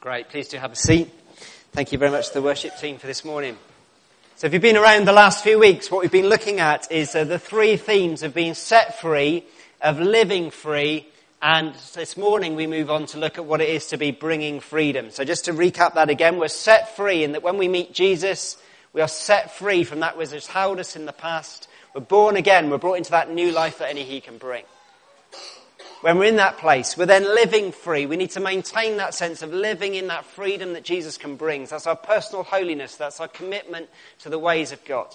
Great. Please do have a seat. Thank you very much to the worship team for this morning. So if you've been around the last few weeks, what we've been looking at is uh, the three themes of being set free, of living free, and this morning we move on to look at what it is to be bringing freedom. So just to recap that again, we're set free in that when we meet Jesus, we are set free from that which has held us in the past. We're born again. We're brought into that new life that only He can bring when we're in that place, we're then living free. We need to maintain that sense of living in that freedom that Jesus can bring. That's our personal holiness. That's our commitment to the ways of God.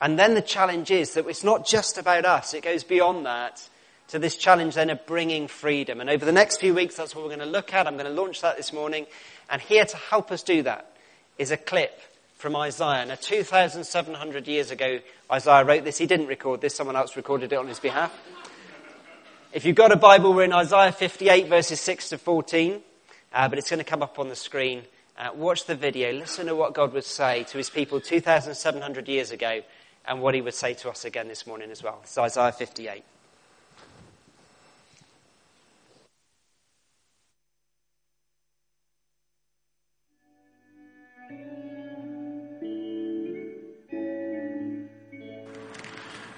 And then the challenge is that it's not just about us. It goes beyond that to this challenge then of bringing freedom. And over the next few weeks, that's what we're going to look at. I'm going to launch that this morning. And here to help us do that is a clip from Isaiah. Now, 2,700 years ago, Isaiah wrote this. He didn't record this. Someone else recorded it on his behalf. If you've got a Bible, we're in Isaiah 58, verses 6 to 14, uh, but it's going to come up on the screen. Uh, watch the video, listen to what God would say to his people 2,700 years ago, and what he would say to us again this morning as well. It's Isaiah 58.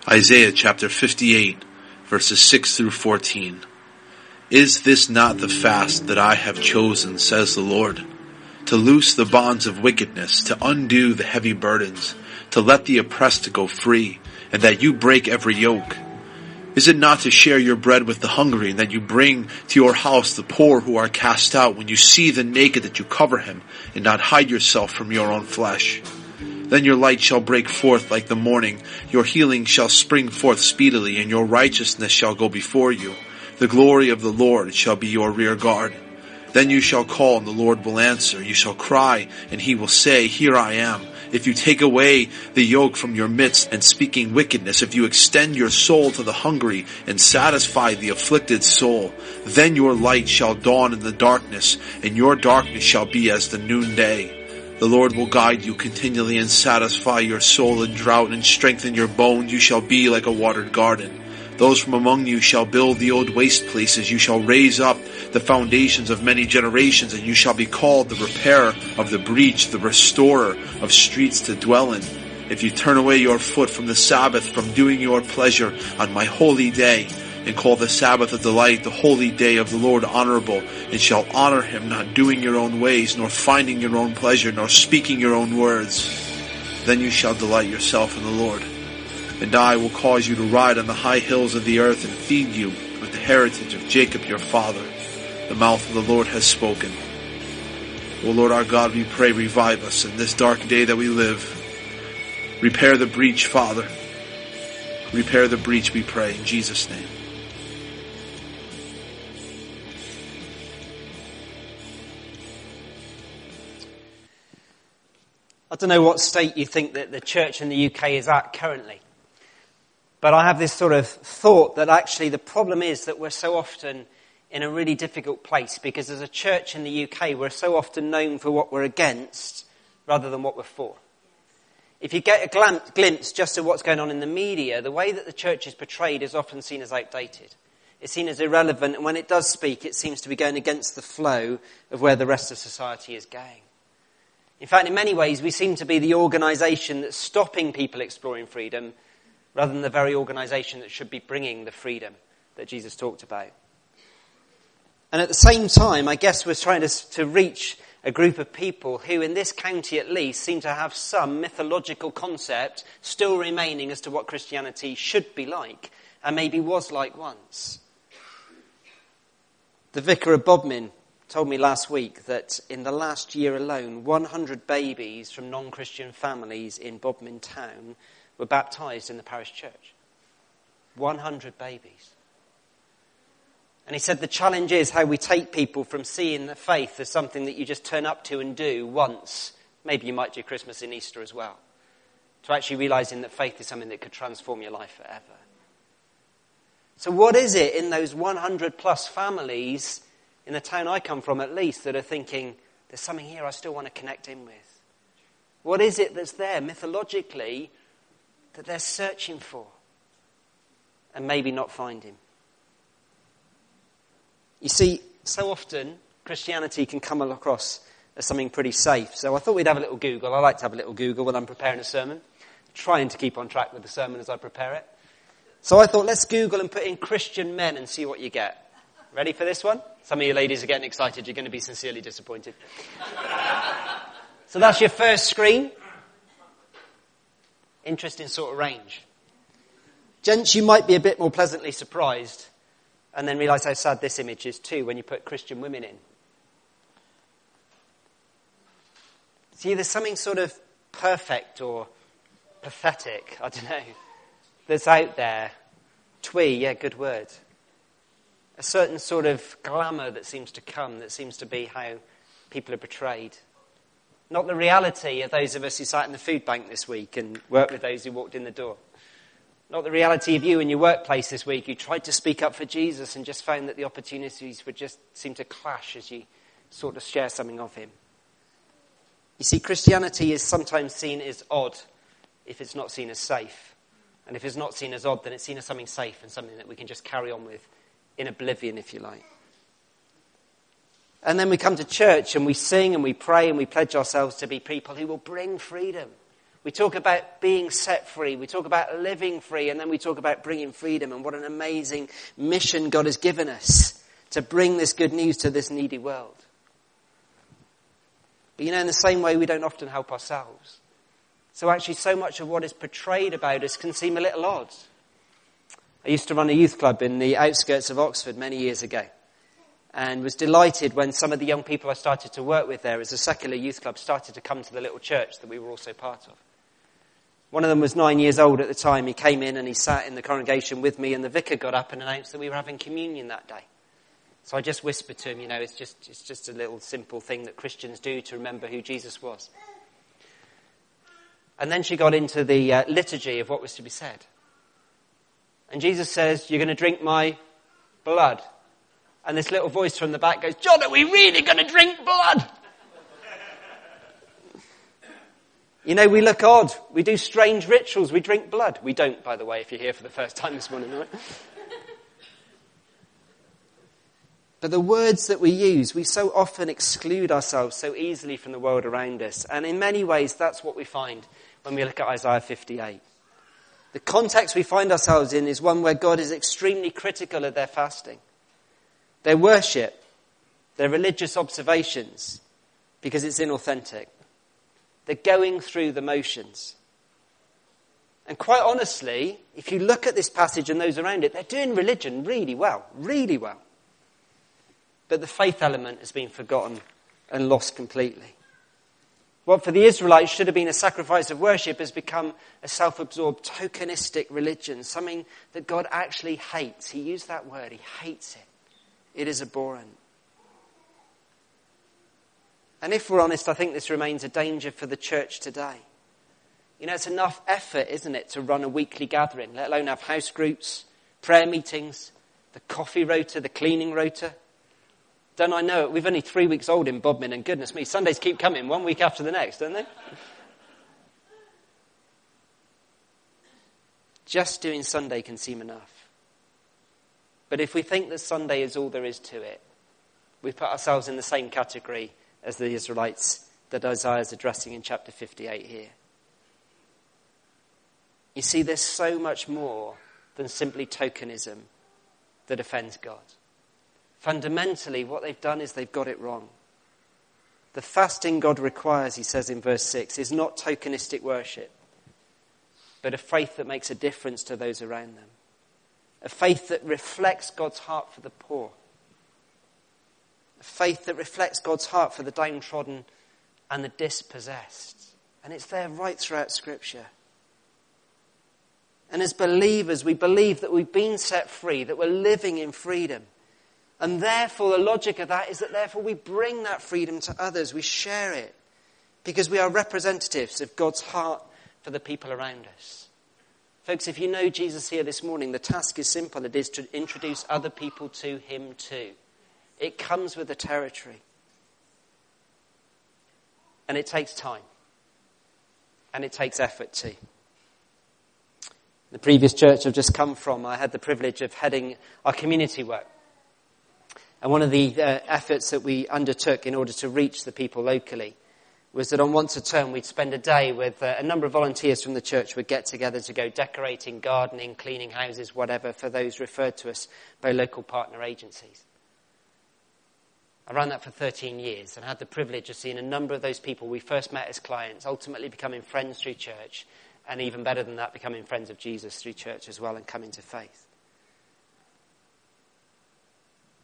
Isaiah chapter 58 verses 6 through 14. Is this not the fast that I have chosen, says the Lord? To loose the bonds of wickedness, to undo the heavy burdens, to let the oppressed go free, and that you break every yoke. Is it not to share your bread with the hungry, and that you bring to your house the poor who are cast out, when you see the naked that you cover him, and not hide yourself from your own flesh? Then your light shall break forth like the morning, your healing shall spring forth speedily, and your righteousness shall go before you. The glory of the Lord shall be your rear guard. Then you shall call, and the Lord will answer. You shall cry, and he will say, Here I am. If you take away the yoke from your midst and speaking wickedness, if you extend your soul to the hungry and satisfy the afflicted soul, then your light shall dawn in the darkness, and your darkness shall be as the noonday. The Lord will guide you continually and satisfy your soul in drought and strengthen your bones. You shall be like a watered garden. Those from among you shall build the old waste places. You shall raise up the foundations of many generations, and you shall be called the repairer of the breach, the restorer of streets to dwell in. If you turn away your foot from the Sabbath, from doing your pleasure on my holy day, and call the Sabbath of delight, the holy day of the Lord honorable, and shall honor him, not doing your own ways, nor finding your own pleasure, nor speaking your own words. Then you shall delight yourself in the Lord. And I will cause you to ride on the high hills of the earth and feed you with the heritage of Jacob your father. The mouth of the Lord has spoken. O Lord our God, we pray, revive us in this dark day that we live. Repair the breach, Father. Repair the breach, we pray, in Jesus' name. I don't know what state you think that the church in the UK is at currently. But I have this sort of thought that actually the problem is that we're so often in a really difficult place because as a church in the UK, we're so often known for what we're against rather than what we're for. If you get a glimpse just of what's going on in the media, the way that the church is portrayed is often seen as outdated. It's seen as irrelevant, and when it does speak, it seems to be going against the flow of where the rest of society is going. In fact, in many ways, we seem to be the organization that's stopping people exploring freedom rather than the very organization that should be bringing the freedom that Jesus talked about. And at the same time, I guess we're trying to, to reach a group of people who, in this county at least, seem to have some mythological concept still remaining as to what Christianity should be like and maybe was like once. The vicar of Bodmin told me last week that in the last year alone, 100 babies from non Christian families in Bodmin town were baptized in the parish church. 100 babies. And he said the challenge is how we take people from seeing the faith as something that you just turn up to and do once. Maybe you might do Christmas and Easter as well. To actually realizing that faith is something that could transform your life forever. So, what is it in those 100 plus families in the town I come from at least, that are thinking, there's something here I still want to connect in with? What is it that's there mythologically that they're searching for and maybe not finding? You see, so often Christianity can come across as something pretty safe. So I thought we'd have a little Google. I like to have a little Google when I'm preparing a sermon, trying to keep on track with the sermon as I prepare it. So I thought, let's Google and put in Christian men and see what you get. Ready for this one? Some of you ladies are getting excited. You're going to be sincerely disappointed. so that's your first screen. Interesting sort of range. Gents, you might be a bit more pleasantly surprised and then realize how sad this image is too when you put Christian women in. See, there's something sort of perfect or pathetic, I don't know, that's out there. Twee, yeah, good word. A certain sort of glamour that seems to come, that seems to be how people are portrayed. Not the reality of those of us who sat in the food bank this week and worked with those who walked in the door. Not the reality of you in your workplace this week who tried to speak up for Jesus and just found that the opportunities would just seem to clash as you sort of share something of him. You see, Christianity is sometimes seen as odd if it's not seen as safe. And if it's not seen as odd, then it's seen as something safe and something that we can just carry on with in oblivion, if you like. And then we come to church and we sing and we pray and we pledge ourselves to be people who will bring freedom we talk about being set free. We talk about living free. And then we talk about bringing freedom and what an amazing mission God has given us to bring this good news to this needy world. But you know, in the same way, we don't often help ourselves. So actually, so much of what is portrayed about us can seem a little odd. I used to run a youth club in the outskirts of Oxford many years ago and was delighted when some of the young people I started to work with there as a secular youth club started to come to the little church that we were also part of. One of them was nine years old at the time. He came in and he sat in the congregation with me, and the vicar got up and announced that we were having communion that day. So I just whispered to him, you know, it's just, it's just a little simple thing that Christians do to remember who Jesus was. And then she got into the uh, liturgy of what was to be said. And Jesus says, You're going to drink my blood. And this little voice from the back goes, John, are we really going to drink blood? You know, we look odd. We do strange rituals. We drink blood. We don't, by the way, if you're here for the first time this morning, right? But the words that we use, we so often exclude ourselves so easily from the world around us. And in many ways, that's what we find when we look at Isaiah 58. The context we find ourselves in is one where God is extremely critical of their fasting, their worship, their religious observations, because it's inauthentic. They're going through the motions. And quite honestly, if you look at this passage and those around it, they're doing religion really well, really well. But the faith element has been forgotten and lost completely. What for the Israelites should have been a sacrifice of worship has become a self absorbed, tokenistic religion, something that God actually hates. He used that word, He hates it. It is abhorrent. And if we're honest, I think this remains a danger for the church today. You know, it's enough effort, isn't it, to run a weekly gathering, let alone have house groups, prayer meetings, the coffee rota, the cleaning rota. Don't I know it? We've only three weeks old in Bodmin, and goodness me, Sundays keep coming one week after the next, don't they? Just doing Sunday can seem enough. But if we think that Sunday is all there is to it, we put ourselves in the same category as the Israelites that Isaiah is addressing in chapter 58 here. You see, there's so much more than simply tokenism that offends God. Fundamentally, what they've done is they've got it wrong. The fasting God requires, he says in verse 6, is not tokenistic worship, but a faith that makes a difference to those around them. A faith that reflects God's heart for the poor a faith that reflects God's heart for the downtrodden and the dispossessed. And it's there right throughout Scripture. And as believers, we believe that we've been set free, that we're living in freedom. And therefore, the logic of that is that therefore we bring that freedom to others, we share it, because we are representatives of God's heart for the people around us. Folks, if you know Jesus here this morning, the task is simple. It is to introduce other people to Him too. It comes with the territory. And it takes time. And it takes effort too. The previous church I've just come from, I had the privilege of heading our community work. And one of the uh, efforts that we undertook in order to reach the people locally was that on once a term we'd spend a day with uh, a number of volunteers from the church would get together to go decorating, gardening, cleaning houses, whatever, for those referred to us by local partner agencies. I ran that for 13 years and had the privilege of seeing a number of those people we first met as clients ultimately becoming friends through church, and even better than that, becoming friends of Jesus through church as well and coming to faith.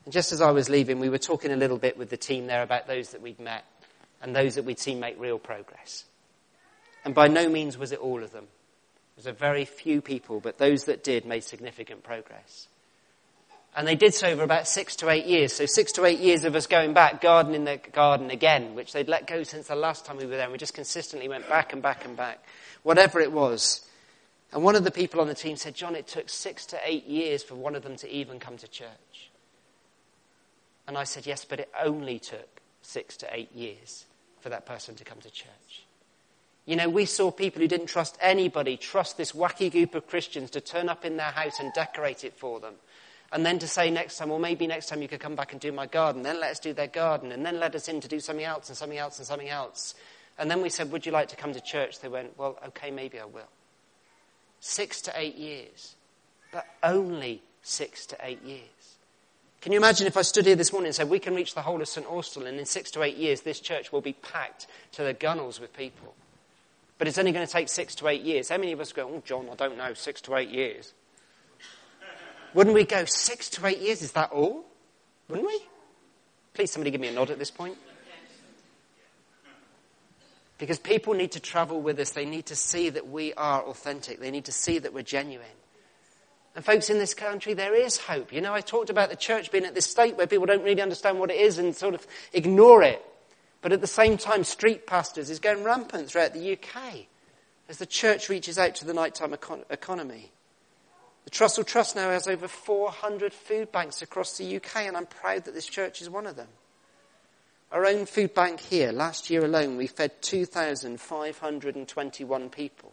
And just as I was leaving, we were talking a little bit with the team there about those that we'd met and those that we'd seen make real progress. And by no means was it all of them. It was a very few people, but those that did made significant progress. And they did so over about six to eight years. So six to eight years of us going back, gardening the garden again, which they'd let go since the last time we were there. And we just consistently went back and back and back. Whatever it was. And one of the people on the team said, John, it took six to eight years for one of them to even come to church. And I said, yes, but it only took six to eight years for that person to come to church. You know, we saw people who didn't trust anybody trust this wacky group of Christians to turn up in their house and decorate it for them. And then to say next time, well, maybe next time you could come back and do my garden. Then let us do their garden. And then let us in to do something else and something else and something else. And then we said, would you like to come to church? They went, well, okay, maybe I will. Six to eight years. But only six to eight years. Can you imagine if I stood here this morning and said, we can reach the whole of St. Austell and in six to eight years this church will be packed to the gunnels with people. But it's only going to take six to eight years. How many of us go, oh, John, I don't know, six to eight years? Wouldn't we go six to eight years? Is that all? Wouldn't we? Please, somebody give me a nod at this point. Because people need to travel with us. They need to see that we are authentic. They need to see that we're genuine. And folks, in this country, there is hope. You know, I talked about the church being at this state where people don't really understand what it is and sort of ignore it. But at the same time, street pastors is going rampant throughout the UK as the church reaches out to the nighttime econ- economy. The Trussell Trust now has over 400 food banks across the UK, and I'm proud that this church is one of them. Our own food bank here, last year alone, we fed 2,521 people.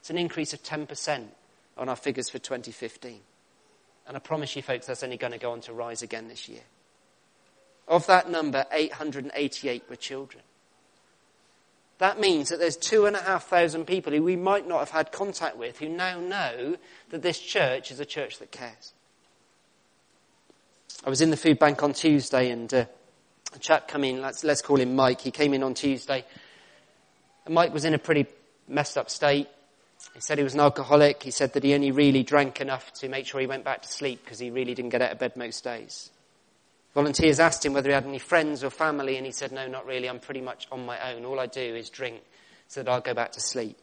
It's an increase of 10% on our figures for 2015. And I promise you, folks, that's only going to go on to rise again this year. Of that number, 888 were children. That means that there's two and a half thousand people who we might not have had contact with who now know that this church is a church that cares. I was in the food bank on Tuesday and uh, a chap came in, let's, let's call him Mike. He came in on Tuesday. And Mike was in a pretty messed up state. He said he was an alcoholic. He said that he only really drank enough to make sure he went back to sleep because he really didn't get out of bed most days. Volunteers asked him whether he had any friends or family, and he said, No, not really. I'm pretty much on my own. All I do is drink so that I'll go back to sleep.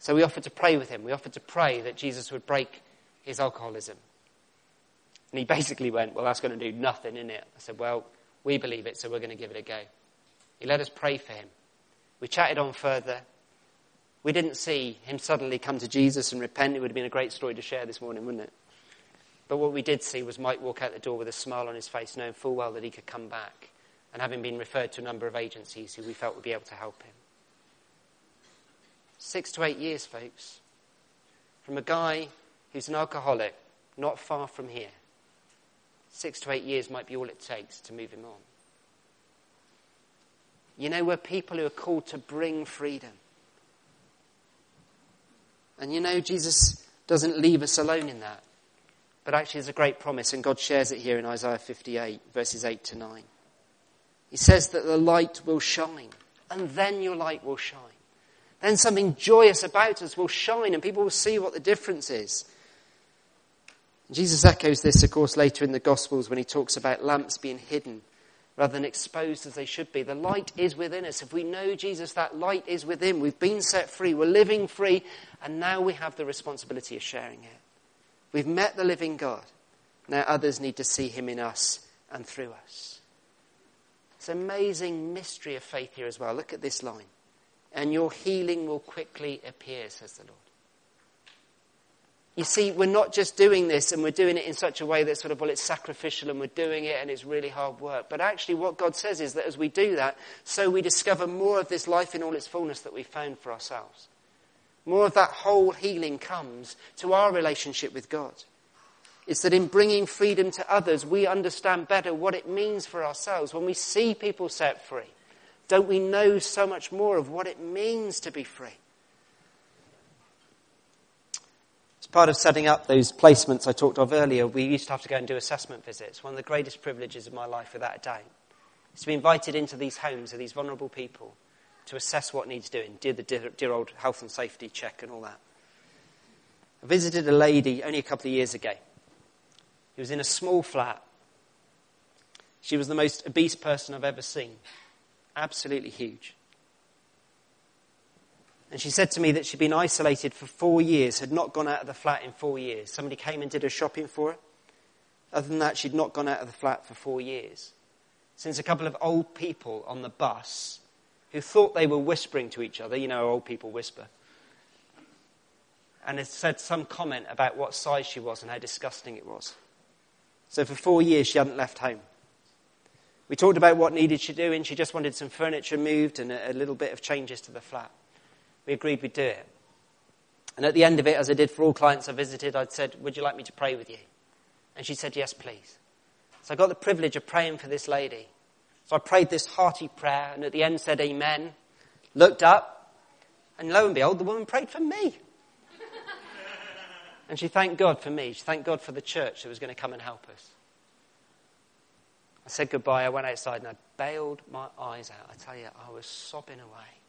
So we offered to pray with him. We offered to pray that Jesus would break his alcoholism. And he basically went, Well, that's going to do nothing, isn't it? I said, Well, we believe it, so we're going to give it a go. He let us pray for him. We chatted on further. We didn't see him suddenly come to Jesus and repent. It would have been a great story to share this morning, wouldn't it? But what we did see was Mike walk out the door with a smile on his face, knowing full well that he could come back, and having been referred to a number of agencies who we felt would be able to help him. Six to eight years, folks, from a guy who's an alcoholic, not far from here. Six to eight years might be all it takes to move him on. You know, we're people who are called to bring freedom. And you know, Jesus doesn't leave us alone in that. But actually, there's a great promise, and God shares it here in Isaiah 58, verses 8 to 9. He says that the light will shine, and then your light will shine. Then something joyous about us will shine, and people will see what the difference is. Jesus echoes this, of course, later in the Gospels when he talks about lamps being hidden rather than exposed as they should be. The light is within us. If we know Jesus, that light is within. We've been set free. We're living free. And now we have the responsibility of sharing it. We've met the living God. Now others need to see him in us and through us. It's an amazing mystery of faith here as well. Look at this line. And your healing will quickly appear, says the Lord. You see, we're not just doing this and we're doing it in such a way that sort of, well, it's sacrificial and we're doing it and it's really hard work. But actually, what God says is that as we do that, so we discover more of this life in all its fullness that we found for ourselves. More of that whole healing comes to our relationship with God. It's that in bringing freedom to others, we understand better what it means for ourselves. When we see people set free, don't we know so much more of what it means to be free? As part of setting up those placements I talked of earlier, we used to have to go and do assessment visits. One of the greatest privileges of my life, without a doubt, is to be invited into these homes of these vulnerable people to assess what needs doing, do the dear, old health and safety check and all that. I visited a lady only a couple of years ago he was in a small flat. She was the most obese person I've ever seen. Absolutely huge. And she said to me that she'd been isolated for four years, had not gone out of the flat in four years. Somebody came and did her shopping for her. Other than that, she'd not gone out of the flat for four years. Since a couple of old people on the bus who thought they were whispering to each other, you know, old people whisper, and had said some comment about what size she was and how disgusting it was. So for four years, she hadn't left home. We talked about what needed she do, and she just wanted some furniture moved and a, a little bit of changes to the flat. We agreed we'd do it. And at the end of it, as I did for all clients I visited, I'd said, Would you like me to pray with you? And she said, Yes, please. So I got the privilege of praying for this lady. So I prayed this hearty prayer, and at the end said, Amen. Looked up, and lo and behold, the woman prayed for me. And she thanked God for me. She thanked God for the church that was going to come and help us. I said goodbye. I went outside and I bailed my eyes out. I tell you, I was sobbing away.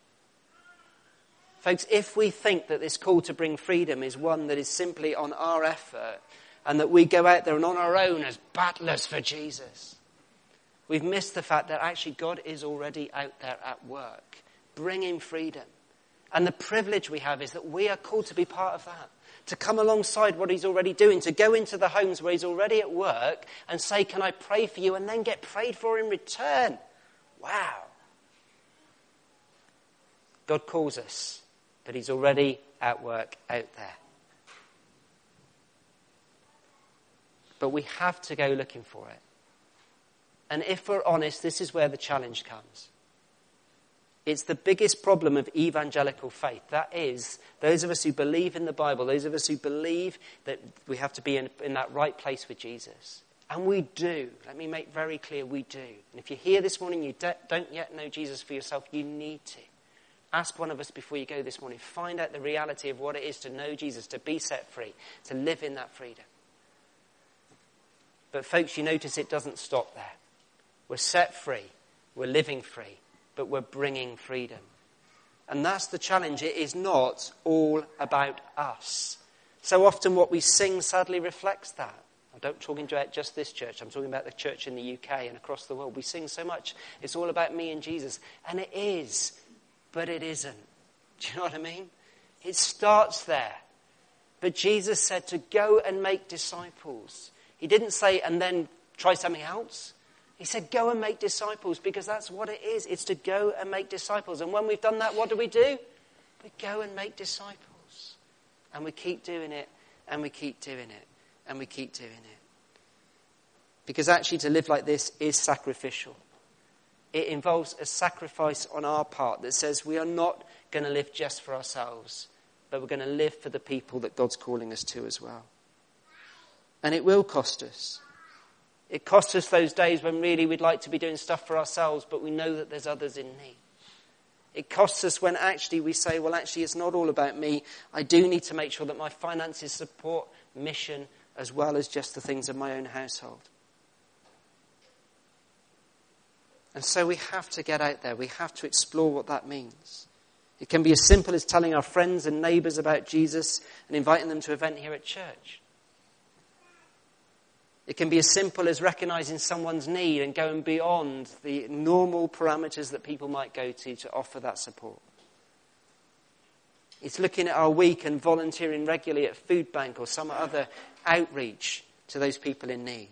Folks, if we think that this call to bring freedom is one that is simply on our effort and that we go out there and on our own as battlers for Jesus, we've missed the fact that actually God is already out there at work, bringing freedom. And the privilege we have is that we are called to be part of that to come alongside what he's already doing, to go into the homes where he's already at work and say, Can I pray for you? and then get prayed for in return. Wow. God calls us, but he's already at work out there. But we have to go looking for it. And if we're honest, this is where the challenge comes. It's the biggest problem of evangelical faith. That is, those of us who believe in the Bible, those of us who believe that we have to be in, in that right place with Jesus. And we do. Let me make very clear we do. And if you're here this morning, you don't yet know Jesus for yourself, you need to. Ask one of us before you go this morning. Find out the reality of what it is to know Jesus, to be set free, to live in that freedom. But, folks, you notice it doesn't stop there. We're set free, we're living free, but we're bringing freedom. And that's the challenge. It is not all about us. So often, what we sing sadly reflects that. I'm not talking about just this church, I'm talking about the church in the UK and across the world. We sing so much, it's all about me and Jesus. And it is, but it isn't. Do you know what I mean? It starts there. But Jesus said to go and make disciples. He didn't say, and then try something else. He said, Go and make disciples because that's what it is. It's to go and make disciples. And when we've done that, what do we do? We go and make disciples. And we keep doing it, and we keep doing it, and we keep doing it. Because actually, to live like this is sacrificial. It involves a sacrifice on our part that says we are not going to live just for ourselves, but we're going to live for the people that God's calling us to as well. And it will cost us. It costs us those days when really we'd like to be doing stuff for ourselves, but we know that there's others in need. It costs us when actually we say, well, actually, it's not all about me. I do need to make sure that my finances support mission as well as just the things of my own household. And so we have to get out there. We have to explore what that means. It can be as simple as telling our friends and neighbours about Jesus and inviting them to an event here at church. It can be as simple as recognizing someone's need and going beyond the normal parameters that people might go to to offer that support. It's looking at our week and volunteering regularly at food bank or some other outreach to those people in need.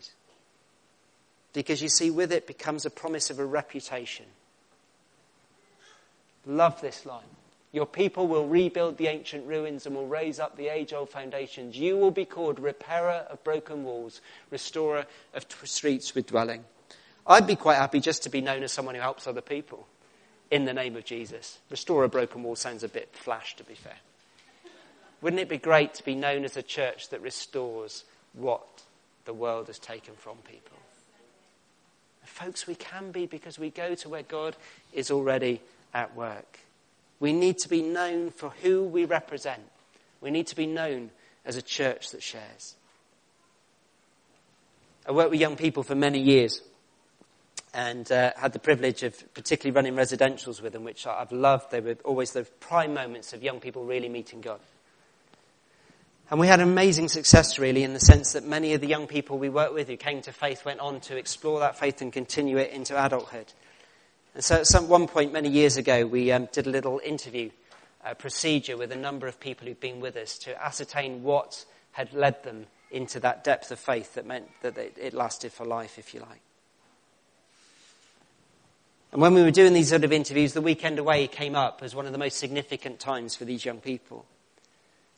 Because you see, with it becomes a promise of a reputation. Love this line. Your people will rebuild the ancient ruins and will raise up the age old foundations. You will be called repairer of broken walls, restorer of t- streets with dwelling. I'd be quite happy just to be known as someone who helps other people in the name of Jesus. Restore a broken wall sounds a bit flash, to be fair. Wouldn't it be great to be known as a church that restores what the world has taken from people. Folks, we can be because we go to where God is already at work. We need to be known for who we represent. We need to be known as a church that shares. I worked with young people for many years and uh, had the privilege of particularly running residentials with them, which I've loved. They were always the prime moments of young people really meeting God. And we had an amazing success, really, in the sense that many of the young people we worked with who came to faith went on to explore that faith and continue it into adulthood. And so at some one point many years ago, we um, did a little interview uh, procedure with a number of people who'd been with us to ascertain what had led them into that depth of faith that meant that it lasted for life, if you like. And when we were doing these sort of interviews, the weekend away came up as one of the most significant times for these young people.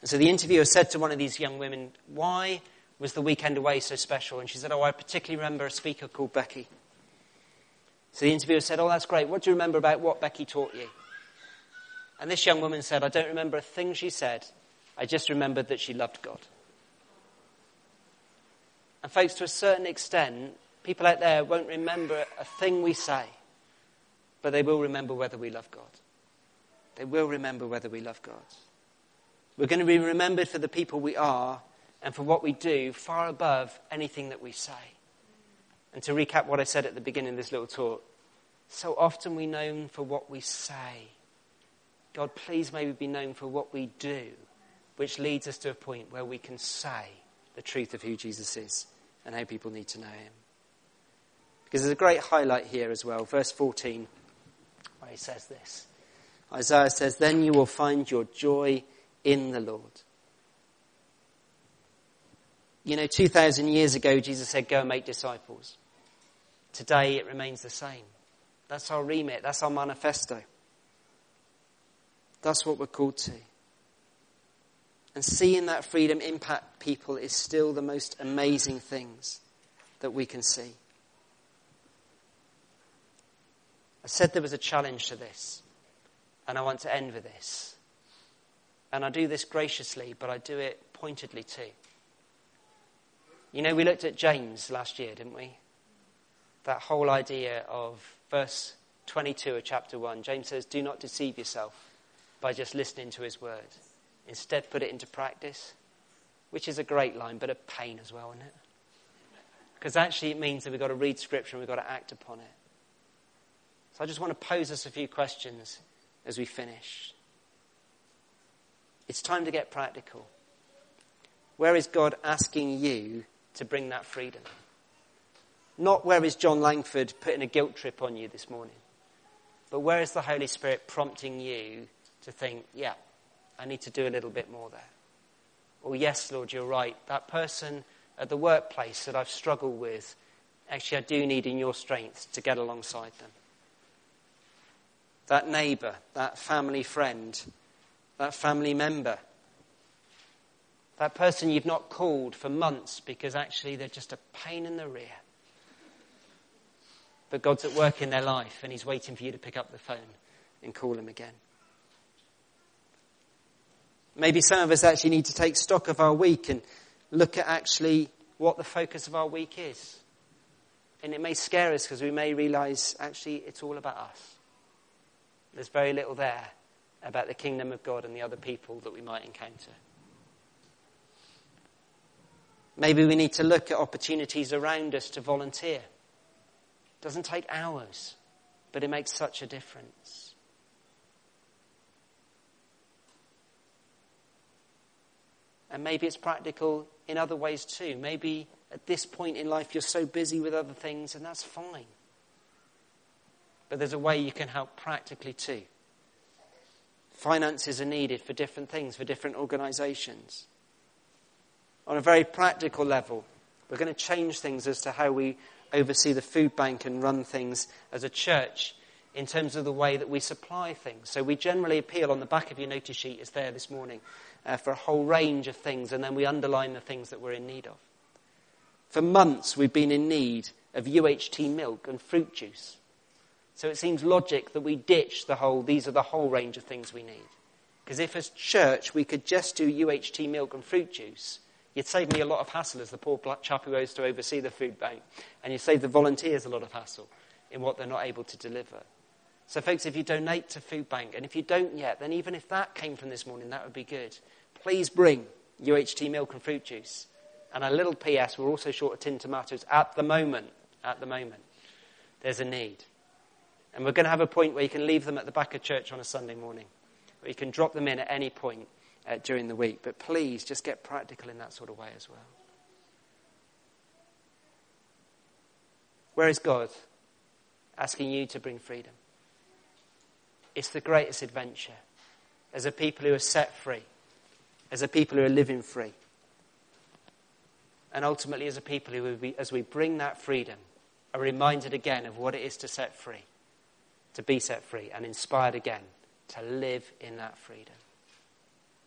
And so the interviewer said to one of these young women, Why was the weekend away so special? And she said, Oh, I particularly remember a speaker called Becky. So the interviewer said, Oh, that's great. What do you remember about what Becky taught you? And this young woman said, I don't remember a thing she said. I just remembered that she loved God. And, folks, to a certain extent, people out there won't remember a thing we say but they will remember whether we love God. They will remember whether we love God. We're going to be remembered for the people we are and for what we do far above anything that we say. And to recap what I said at the beginning of this little talk, so often we're known for what we say. God, please may we be known for what we do, which leads us to a point where we can say the truth of who Jesus is and how people need to know him. Because there's a great highlight here as well. Verse 14 where he says this. Isaiah says, Then you will find your joy in the Lord. You know, 2,000 years ago, Jesus said, Go and make disciples. Today, it remains the same. That's our remit, that's our manifesto. That's what we're called to. And seeing that freedom impact people is still the most amazing things that we can see. I said there was a challenge to this, and I want to end with this. And I do this graciously, but I do it pointedly too. You know, we looked at James last year, didn't we? That whole idea of verse 22 of chapter 1. James says, Do not deceive yourself by just listening to his word. Instead, put it into practice, which is a great line, but a pain as well, isn't it? Because actually, it means that we've got to read scripture and we've got to act upon it. So I just want to pose us a few questions as we finish. It's time to get practical. Where is God asking you to bring that freedom? Not where is John Langford putting a guilt trip on you this morning, but where is the Holy Spirit prompting you to think, yeah, I need to do a little bit more there? Or, yes, Lord, you're right. That person at the workplace that I've struggled with, actually, I do need in your strength to get alongside them that neighbour, that family friend, that family member, that person you've not called for months because actually they're just a pain in the rear. But God's at work in their life and He's waiting for you to pick up the phone and call Him again. Maybe some of us actually need to take stock of our week and look at actually what the focus of our week is. And it may scare us because we may realize actually it's all about us. There's very little there about the kingdom of God and the other people that we might encounter. Maybe we need to look at opportunities around us to volunteer. It doesn't take hours, but it makes such a difference. And maybe it's practical in other ways too. Maybe at this point in life you're so busy with other things, and that's fine but there's a way you can help practically too. Finances are needed for different things, for different organizations. On a very practical level, we're going to change things as to how we oversee the food bank and run things as a church in terms of the way that we supply things. So we generally appeal on the back of your notice sheet, is there this morning, uh, for a whole range of things, and then we underline the things that we're in need of. For months, we've been in need of UHT milk and fruit juice. So it seems logic that we ditch the whole, these are the whole range of things we need. Because if as church we could just do UHT milk and fruit juice, You'd save me a lot of hassle as the poor chap who goes to oversee the food bank. And you save the volunteers a lot of hassle in what they're not able to deliver. So, folks, if you donate to Food Bank, and if you don't yet, then even if that came from this morning, that would be good. Please bring UHT milk and fruit juice. And a little PS, we're also short of tin tomatoes at the moment. At the moment. There's a need. And we're going to have a point where you can leave them at the back of church on a Sunday morning. Or you can drop them in at any point uh, during the week. But please, just get practical in that sort of way as well. Where is God asking you to bring freedom? It's the greatest adventure as a people who are set free, as a people who are living free. And ultimately, as a people who, as we bring that freedom, are reminded again of what it is to set free, to be set free, and inspired again to live in that freedom.